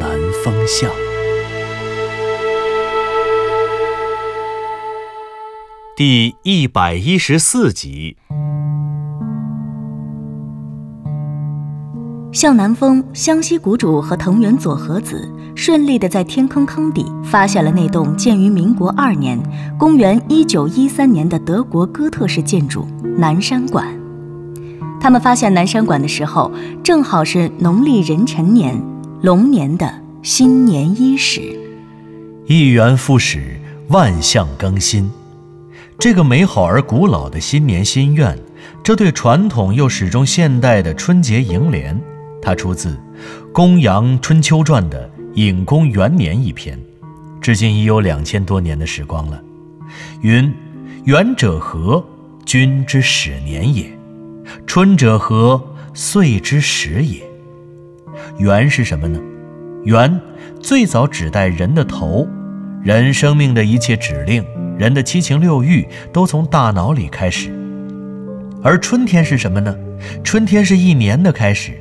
南风向》第一百一十四集。向南风、湘西谷主和藤原佐和子顺利的在天坑坑底发现了那栋建于民国二年（公元一九一三年）的德国哥特式建筑南山馆。他们发现南山馆的时候，正好是农历壬辰年龙年的新年伊始。一元复始，万象更新。这个美好而古老的新年心愿，这对传统又始终现代的春节楹联，它出自《公羊春秋传》的隐公元年一篇，至今已有两千多年的时光了。云：“元者何？君之始年也。春者何？岁之始也。”元是什么呢？元最早指代人的头，人生命的一切指令，人的七情六欲都从大脑里开始。而春天是什么呢？春天是一年的开始。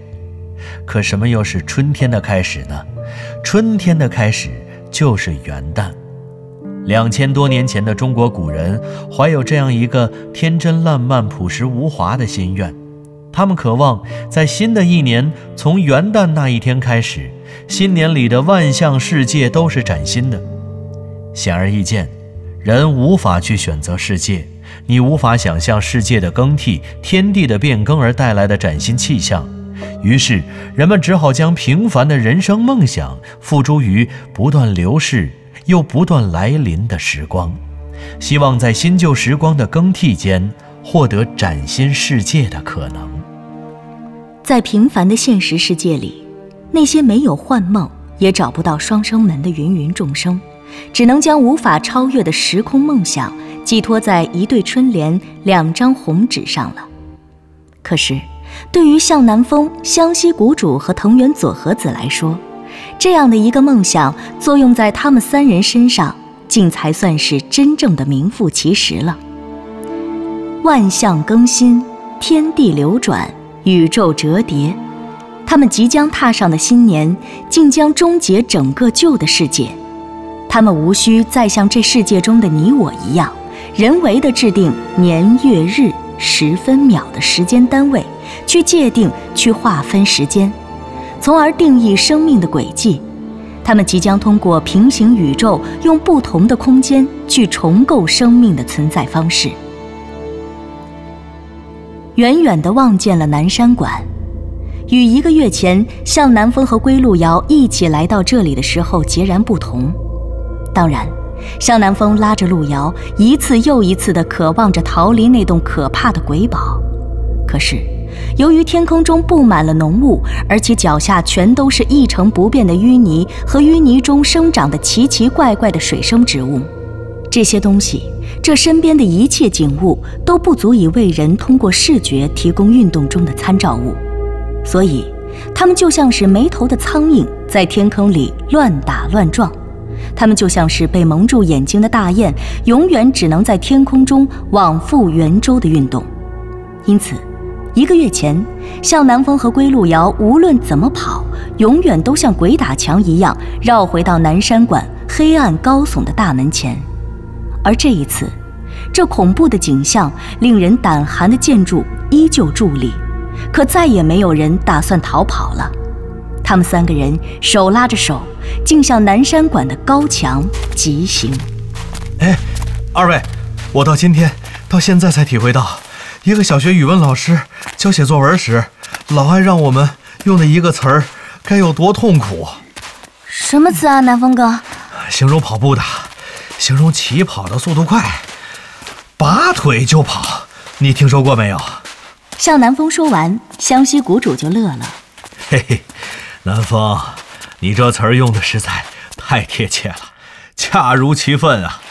可什么又是春天的开始呢？春天的开始就是元旦。两千多年前的中国古人怀有这样一个天真烂漫、朴实无华的心愿，他们渴望在新的一年从元旦那一天开始，新年里的万象世界都是崭新的。显而易见，人无法去选择世界，你无法想象世界的更替、天地的变更而带来的崭新气象。于是，人们只好将平凡的人生梦想付诸于不断流逝又不断来临的时光，希望在新旧时光的更替间获得崭新世界的可能。在平凡的现实世界里，那些没有幻梦也找不到双生门的芸芸众生，只能将无法超越的时空梦想寄托在一对春联、两张红纸上了。可是，对于向南风、湘西谷主和藤原佐和子来说，这样的一个梦想作用在他们三人身上，竟才算是真正的名副其实了。万象更新，天地流转。宇宙折叠，他们即将踏上的新年，竟将终结整个旧的世界。他们无需再像这世界中的你我一样，人为的制定年月日时分秒的时间单位，去界定、去划分时间，从而定义生命的轨迹。他们即将通过平行宇宙，用不同的空间去重构生命的存在方式。远远地望见了南山馆，与一个月前向南风和归路遥一起来到这里的时候截然不同。当然，向南风拉着路遥，一次又一次地渴望着逃离那栋可怕的鬼堡。可是，由于天空中布满了浓雾，而且脚下全都是一成不变的淤泥和淤泥中生长的奇奇怪怪的水生植物，这些东西。这身边的一切景物都不足以为人通过视觉提供运动中的参照物，所以它们就像是没头的苍蝇在天坑里乱打乱撞，它们就像是被蒙住眼睛的大雁，永远只能在天空中往复圆周的运动。因此，一个月前，向南风和归路遥无论怎么跑，永远都像鬼打墙一样绕回到南山馆黑暗高耸的大门前。而这一次，这恐怖的景象、令人胆寒的建筑依旧伫立，可再也没有人打算逃跑了。他们三个人手拉着手，竟向南山馆的高墙疾行。哎，二位，我到今天到现在才体会到，一个小学语文老师教写作文时，老爱让我们用的一个词儿该有多痛苦。什么词啊，南风哥？形容跑步的。形容起跑的速度快，拔腿就跑，你听说过没有？向南风说完，湘西谷主就乐了。嘿嘿，南风，你这词儿用的实在太贴切了，恰如其分啊！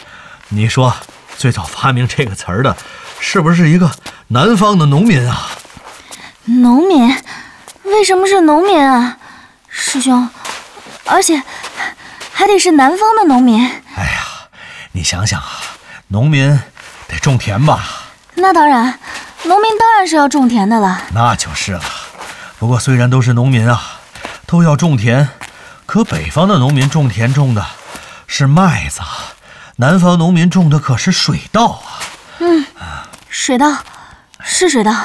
你说，最早发明这个词儿的，是不是一个南方的农民啊？农民？为什么是农民啊，师兄？而且还得是南方的农民。你想想啊，农民得种田吧？那当然，农民当然是要种田的了。那就是了。不过虽然都是农民啊，都要种田，可北方的农民种田种的是麦子，南方农民种的可是水稻啊。嗯，水稻是水稻，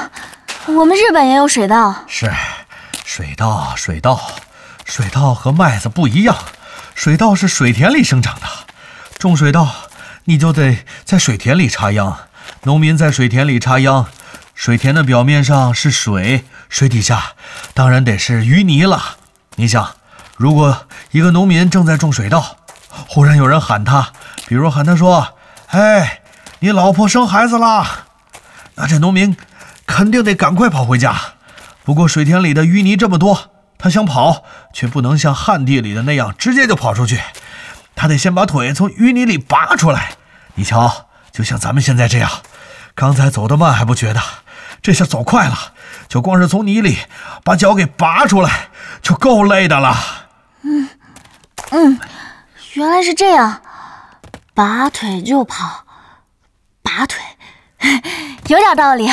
我们日本也有水稻。是，水稻，水稻，水稻和麦子不一样，水稻是水田里生长的，种水稻你就得在水田里插秧，农民在水田里插秧。水田的表面上是水，水底下当然得是淤泥了。你想，如果一个农民正在种水稻，忽然有人喊他，比如喊他说：“哎，你老婆生孩子啦！”那这农民肯定得赶快跑回家。不过水田里的淤泥这么多，他想跑却不能像旱地里的那样直接就跑出去，他得先把腿从淤泥里拔出来。你瞧，就像咱们现在这样，刚才走得慢还不觉得。这下走快了，就光是从泥里把脚给拔出来，就够累的了。嗯嗯，原来是这样，拔腿就跑，拔腿，有点道理。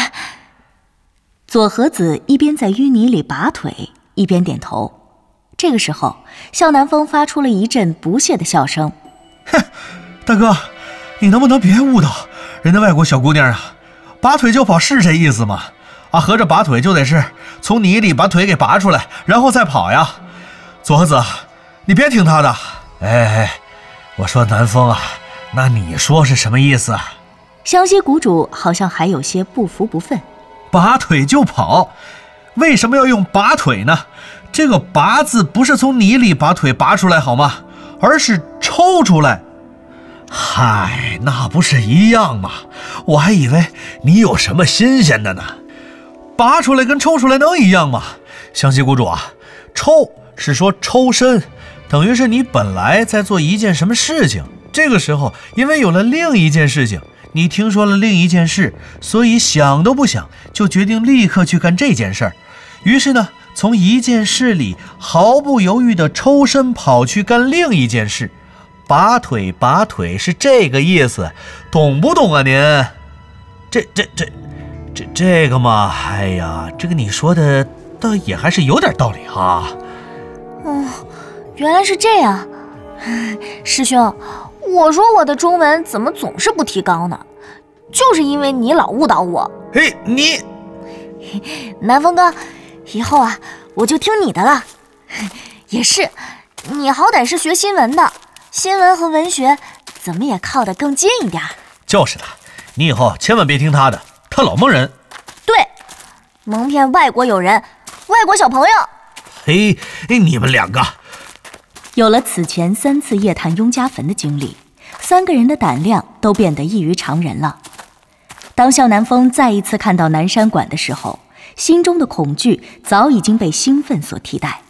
左和子一边在淤泥里拔腿，一边点头。这个时候，肖南风发出了一阵不屑的笑声：“哼，大哥，你能不能别误导人家外国小姑娘啊？”拔腿就跑是这意思吗？啊，合着拔腿就得是从泥里把腿给拔出来，然后再跑呀？左和子，你别听他的。哎，我说南风啊，那你说是什么意思？湘西谷主好像还有些不服不忿。拔腿就跑，为什么要用拔腿呢？这个拔字不是从泥里把腿拔出来好吗？而是抽出来。嗨，那不是一样吗？我还以为你有什么新鲜的呢。拔出来跟抽出来能一样吗？湘西谷主啊，抽是说抽身，等于是你本来在做一件什么事情，这个时候因为有了另一件事情，你听说了另一件事，所以想都不想就决定立刻去干这件事儿。于是呢，从一件事里毫不犹豫地抽身跑去干另一件事。拔腿，拔腿是这个意思，懂不懂啊？您，这、这、这、这、这个嘛，哎呀，这个你说的倒也还是有点道理哈。哦，原来是这样，师兄，我说我的中文怎么总是不提高呢？就是因为你老误导我。嘿，你，南风哥，以后啊，我就听你的了。也是，你好歹是学新闻的。新闻和文学怎么也靠得更近一点。就是的，你以后千万别听他的，他老蒙人。对，蒙骗外国友人、外国小朋友。嘿，你们两个。有了此前三次夜探雍家坟的经历，三个人的胆量都变得异于常人了。当向南风再一次看到南山馆的时候，心中的恐惧早已经被兴奋所替代。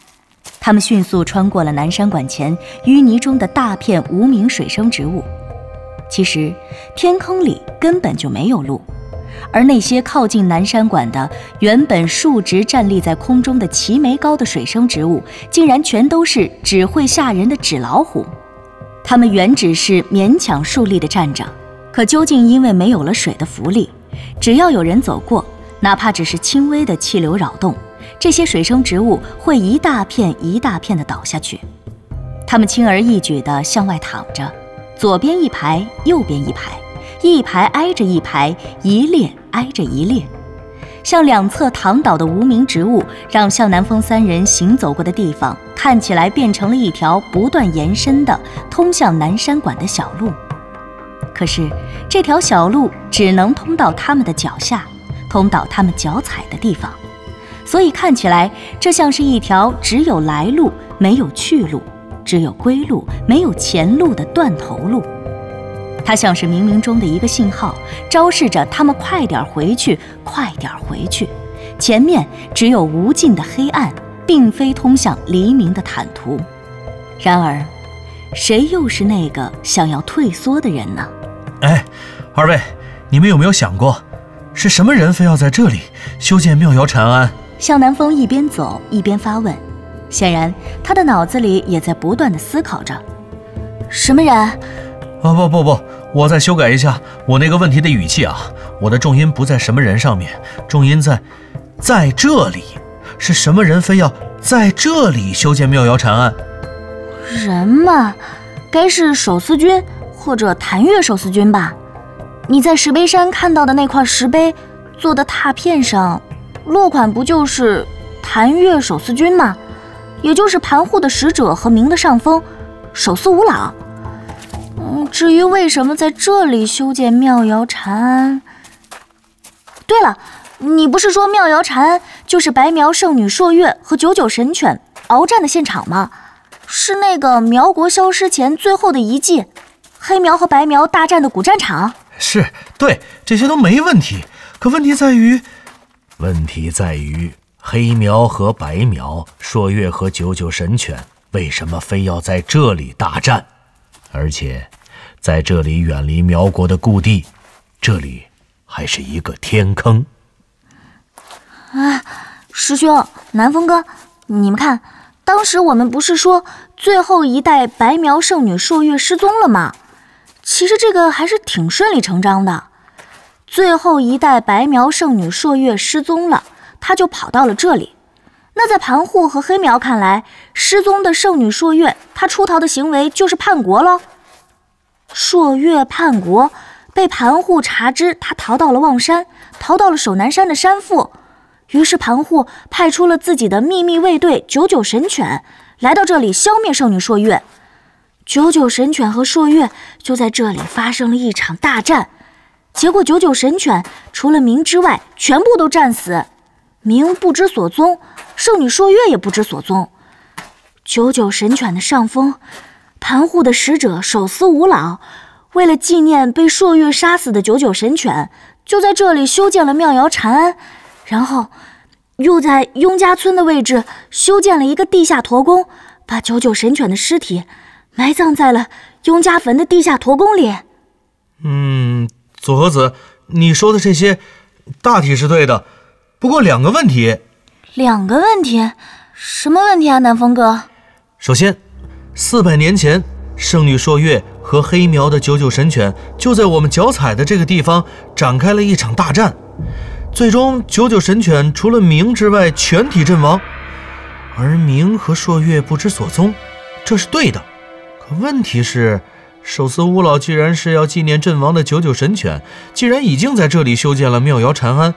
他们迅速穿过了南山馆前淤泥中的大片无名水生植物。其实，天坑里根本就没有路，而那些靠近南山馆的原本竖直站立在空中的齐眉高的水生植物，竟然全都是只会吓人的纸老虎。它们原只是勉强竖立的站着，可究竟因为没有了水的浮力，只要有人走过，哪怕只是轻微的气流扰动。这些水生植物会一大片一大片的倒下去，它们轻而易举地向外躺着，左边一排，右边一排，一排挨着一排，一列挨着一列，向两侧躺倒的无名植物，让向南风三人行走过的地方看起来变成了一条不断延伸的通向南山馆的小路。可是，这条小路只能通到他们的脚下，通到他们脚踩的地方。所以看起来，这像是一条只有来路没有去路，只有归路没有前路的断头路。它像是冥冥中的一个信号，昭示着他们快点回去，快点回去。前面只有无尽的黑暗，并非通向黎明的坦途。然而，谁又是那个想要退缩的人呢？哎，二位，你们有没有想过，是什么人非要在这里修建妙瑶禅庵？向南风一边走一边发问，显然他的脑子里也在不断的思考着：什么人？啊不不不，我再修改一下我那个问题的语气啊！我的重音不在什么人上面，重音在在这里。是什么人非要在这里修建妙瑶禅庵？人嘛，该是手撕君或者谭月手撕君吧。你在石碑山看到的那块石碑做的拓片上，落款不就是谭月手撕君吗？也就是盘户的使者和明的上峰，手撕吴老。嗯，至于为什么在这里修建妙瑶禅庵，对了，你不是说妙瑶禅庵就是白苗圣女朔月和九九神犬鏖战的现场吗？是那个苗国消失前最后的遗迹，黑苗和白苗大战的古战场。是对，这些都没问题。可问题在于，问题在于黑苗和白苗、朔月和九九神犬为什么非要在这里大战？而且，在这里远离苗国的故地，这里还是一个天坑。啊，师兄，南风哥，你们看。当时我们不是说最后一代白苗圣女朔月失踪了吗？其实这个还是挺顺理成章的。最后一代白苗圣女朔月失踪了，她就跑到了这里。那在盘户和黑苗看来，失踪的圣女朔月，她出逃的行为就是叛国喽。朔月叛国，被盘户查知，她逃到了望山，逃到了守南山的山腹。于是盘户派出了自己的秘密卫队九九神犬，来到这里消灭圣女朔月。九九神犬和朔月就在这里发生了一场大战，结果九九神犬除了明之外，全部都战死，明不知所踪，圣女朔月也不知所踪。九九神犬的上峰，盘户的使者手撕五老，为了纪念被朔月杀死的九九神犬，就在这里修建了妙瑶禅庵。然后，又在雍家村的位置修建了一个地下驼宫，把九九神犬的尸体埋葬在了雍家坟的地下驼宫里。嗯，左和子，你说的这些大体是对的，不过两个问题。两个问题？什么问题啊，南风哥？首先，四百年前，圣女朔月和黑苗的九九神犬就在我们脚踩的这个地方展开了一场大战。最终，九九神犬除了明之外全体阵亡，而明和朔月不知所踪，这是对的。问题是，手撕乌老既然是要纪念阵亡的九九神犬，既然已经在这里修建了妙瑶禅庵，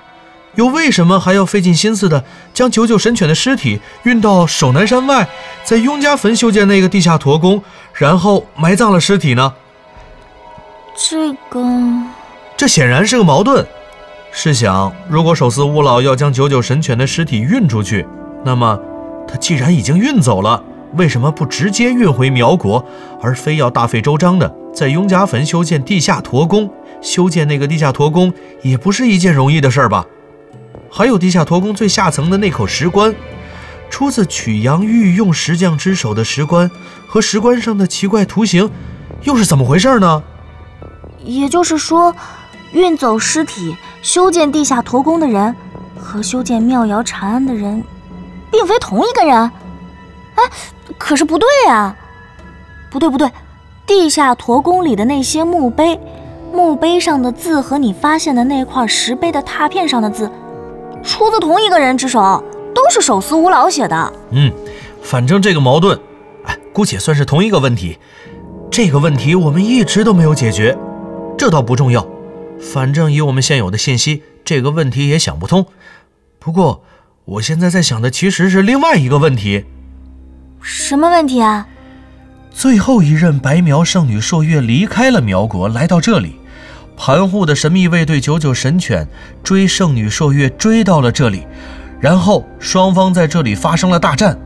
又为什么还要费尽心思的将九九神犬的尸体运到守南山外，在雍家坟修建那个地下驼宫，然后埋葬了尸体呢？这个，这显然是个矛盾。试想，如果手撕乌老要将九九神犬的尸体运出去，那么他既然已经运走了，为什么不直接运回苗国，而非要大费周章的在雍家坟修建地下驼宫？修建那个地下驼宫也不是一件容易的事儿吧？还有地下驼宫最下层的那口石棺，出自曲阳御用石匠之手的石棺，和石棺上的奇怪图形，又是怎么回事呢？也就是说。运走尸体、修建地下驼宫的人，和修建庙窑禅庵的人，并非同一个人。哎，可是不对呀！不对不对，地下驼宫里的那些墓碑，墓碑上的字和你发现的那块石碑的拓片上的字，出自同一个人之手，都是手撕吴老写的。嗯，反正这个矛盾，哎，姑且算是同一个问题。这个问题我们一直都没有解决，这倒不重要。反正以我们现有的信息，这个问题也想不通。不过，我现在在想的其实是另外一个问题。什么问题啊？最后一任白苗圣女朔月离开了苗国，来到这里，盘户的神秘卫队九九神犬追圣女朔月追到了这里，然后双方在这里发生了大战。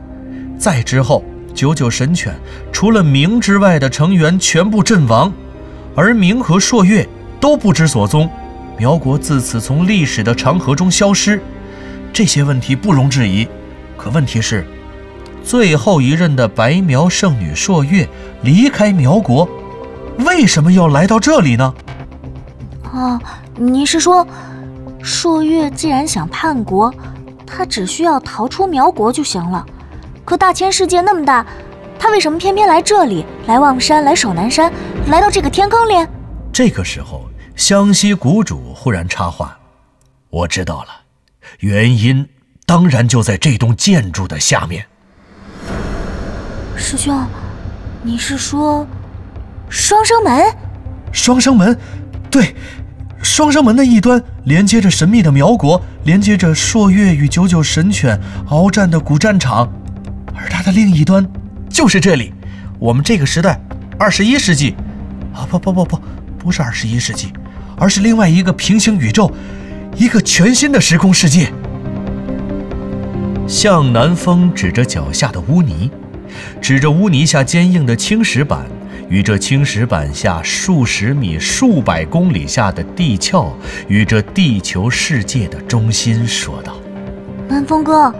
再之后，九九神犬除了明之外的成员全部阵亡，而明和朔月。都不知所踪，苗国自此从历史的长河中消失。这些问题不容置疑，可问题是，最后一任的白苗圣女朔月离开苗国，为什么要来到这里呢？哦，你是说，朔月既然想叛国，他只需要逃出苗国就行了。可大千世界那么大，他为什么偏偏来这里，来望山，来守南山，来到这个天坑里？这个时候，湘西谷主忽然插话：“我知道了，原因当然就在这栋建筑的下面。”师兄，你是说双生门？双生门，对，双生门的一端连接着神秘的苗国，连接着朔月与九九神犬鏖战的古战场。而它的另一端，就是这里，我们这个时代，二十一世纪，啊不不不不，不是二十一世纪，而是另外一个平行宇宙，一个全新的时空世界。向南风指着脚下的污泥，指着污泥下坚硬的青石板，与这青石板下数十米、数百公里下的地壳，与这地球世界的中心说道：“南风哥。”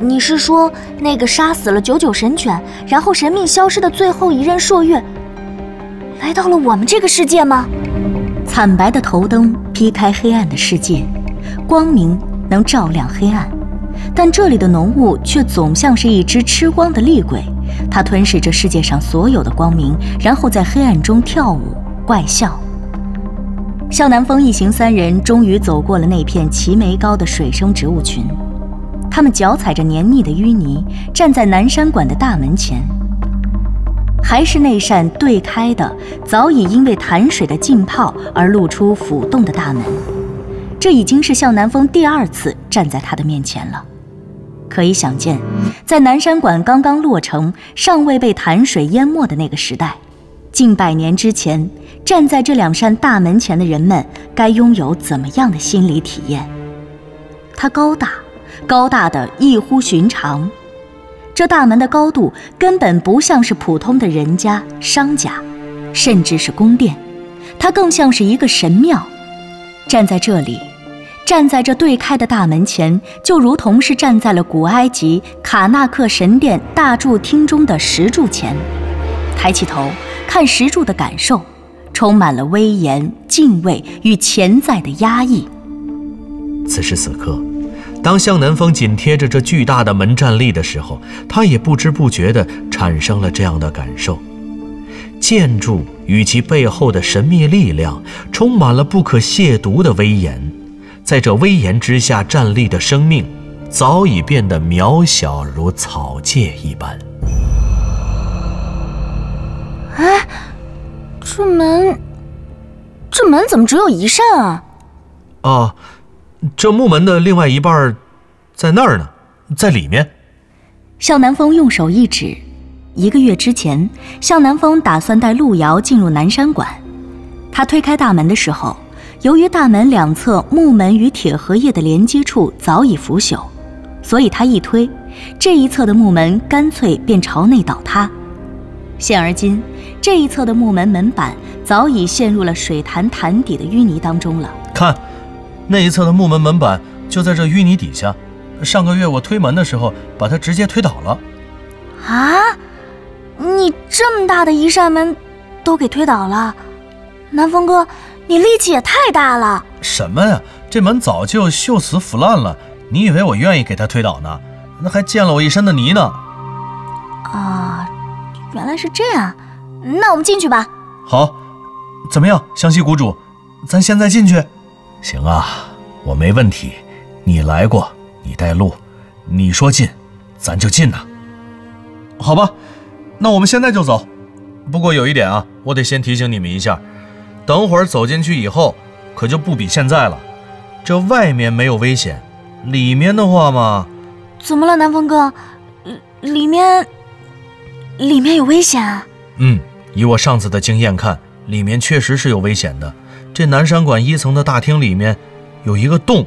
你是说那个杀死了九九神犬，然后神秘消失的最后一任朔月，来到了我们这个世界吗？惨白的头灯劈开黑暗的世界，光明能照亮黑暗，但这里的浓雾却总像是一只吃光的厉鬼，它吞噬着世界上所有的光明，然后在黑暗中跳舞怪笑。向南风一行三人终于走过了那片齐眉高的水生植物群。他们脚踩着黏腻的淤泥，站在南山馆的大门前。还是那扇对开的、早已因为潭水的浸泡而露出腐洞的大门。这已经是向南风第二次站在他的面前了。可以想见，在南山馆刚刚落成、尚未被潭水淹没的那个时代，近百年之前，站在这两扇大门前的人们该拥有怎么样的心理体验？它高大。高大的异乎寻常，这大门的高度根本不像是普通的人家、商家，甚至是宫殿，它更像是一个神庙。站在这里，站在这对开的大门前，就如同是站在了古埃及卡纳克神殿大柱厅中的石柱前。抬起头看石柱的感受，充满了威严、敬畏与潜在的压抑。此时此刻。当向南风紧贴着这巨大的门站立的时候，他也不知不觉地产生了这样的感受：建筑与其背后的神秘力量，充满了不可亵渎的威严。在这威严之下站立的生命，早已变得渺小如草芥一般。哎，这门，这门怎么只有一扇啊？哦。这木门的另外一半，在那儿呢，在里面。向南风用手一指，一个月之前，向南风打算带路遥进入南山馆。他推开大门的时候，由于大门两侧木门与铁合叶的连接处早已腐朽，所以他一推，这一侧的木门干脆便朝内倒塌。现而今，这一侧的木门门板早已陷入了水潭潭底的淤泥当中了。看。那一侧的木门门板就在这淤泥底下。上个月我推门的时候，把它直接推倒了。啊！你这么大的一扇门都给推倒了，南风哥，你力气也太大了。什么呀？这门早就锈死腐烂了，你以为我愿意给它推倒呢？那还溅了我一身的泥呢。啊，原来是这样。那我们进去吧。好，怎么样，湘西谷主，咱现在进去？行啊，我没问题。你来过，你带路，你说进，咱就进呐。好吧，那我们现在就走。不过有一点啊，我得先提醒你们一下，等会儿走进去以后，可就不比现在了。这外面没有危险，里面的话嘛……怎么了，南风哥？里面……里面有危险啊？嗯，以我上次的经验看，里面确实是有危险的。这南山馆一层的大厅里面有一个洞，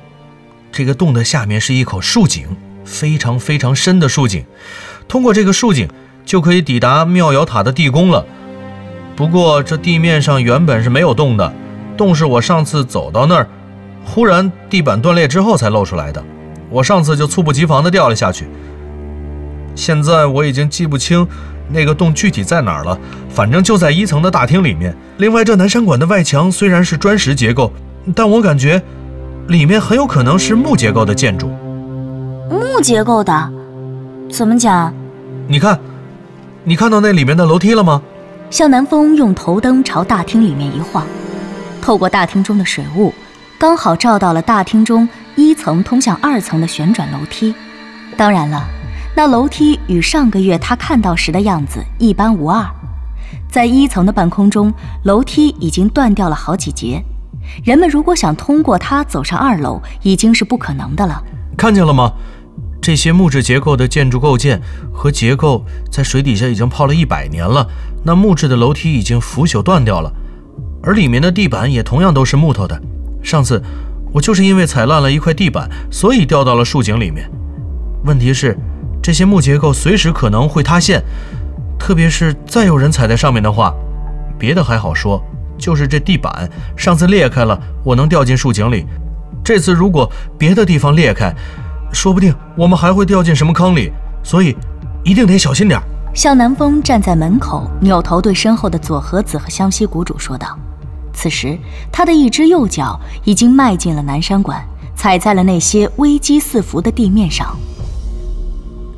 这个洞的下面是一口竖井，非常非常深的竖井。通过这个竖井就可以抵达妙瑶塔的地宫了。不过这地面上原本是没有洞的，洞是我上次走到那儿，忽然地板断裂之后才露出来的。我上次就猝不及防的掉了下去。现在我已经记不清那个洞具体在哪儿了，反正就在一层的大厅里面。另外，这南山馆的外墙虽然是砖石结构，但我感觉里面很有可能是木结构的建筑。木结构的？怎么讲？你看，你看到那里面的楼梯了吗？向南风用头灯朝大厅里面一晃，透过大厅中的水雾，刚好照到了大厅中一层通向二层的旋转楼梯。当然了。那楼梯与上个月他看到时的样子一般无二，在一层的半空中，楼梯已经断掉了好几节，人们如果想通过它走上二楼，已经是不可能的了。看见了吗？这些木质结构的建筑构件和结构在水底下已经泡了一百年了，那木质的楼梯已经腐朽断掉了，而里面的地板也同样都是木头的。上次我就是因为踩烂了一块地板，所以掉到了竖井里面。问题是。这些木结构随时可能会塌陷，特别是再有人踩在上面的话，别的还好说，就是这地板上次裂开了，我能掉进竖井里。这次如果别的地方裂开，说不定我们还会掉进什么坑里，所以一定得小心点。向南风站在门口，扭头对身后的左和子和湘西谷主说道。此时，他的一只右脚已经迈进了南山馆，踩在了那些危机四伏的地面上。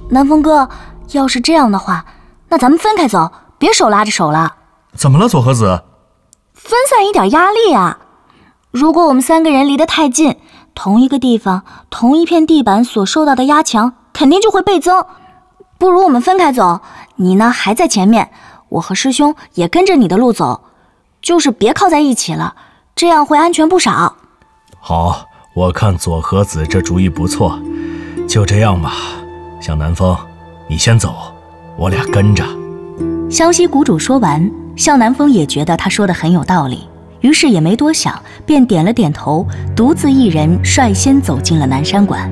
南风哥，要是这样的话，那咱们分开走，别手拉着手了。怎么了，左和子？分散一点压力啊！如果我们三个人离得太近，同一个地方、同一片地板所受到的压强肯定就会倍增。不如我们分开走，你呢还在前面，我和师兄也跟着你的路走，就是别靠在一起了，这样会安全不少。好，我看左和子这主意不错，就这样吧。向南风，你先走，我俩跟着。湘西谷主说完，向南风也觉得他说的很有道理，于是也没多想，便点了点头，独自一人率先走进了南山馆。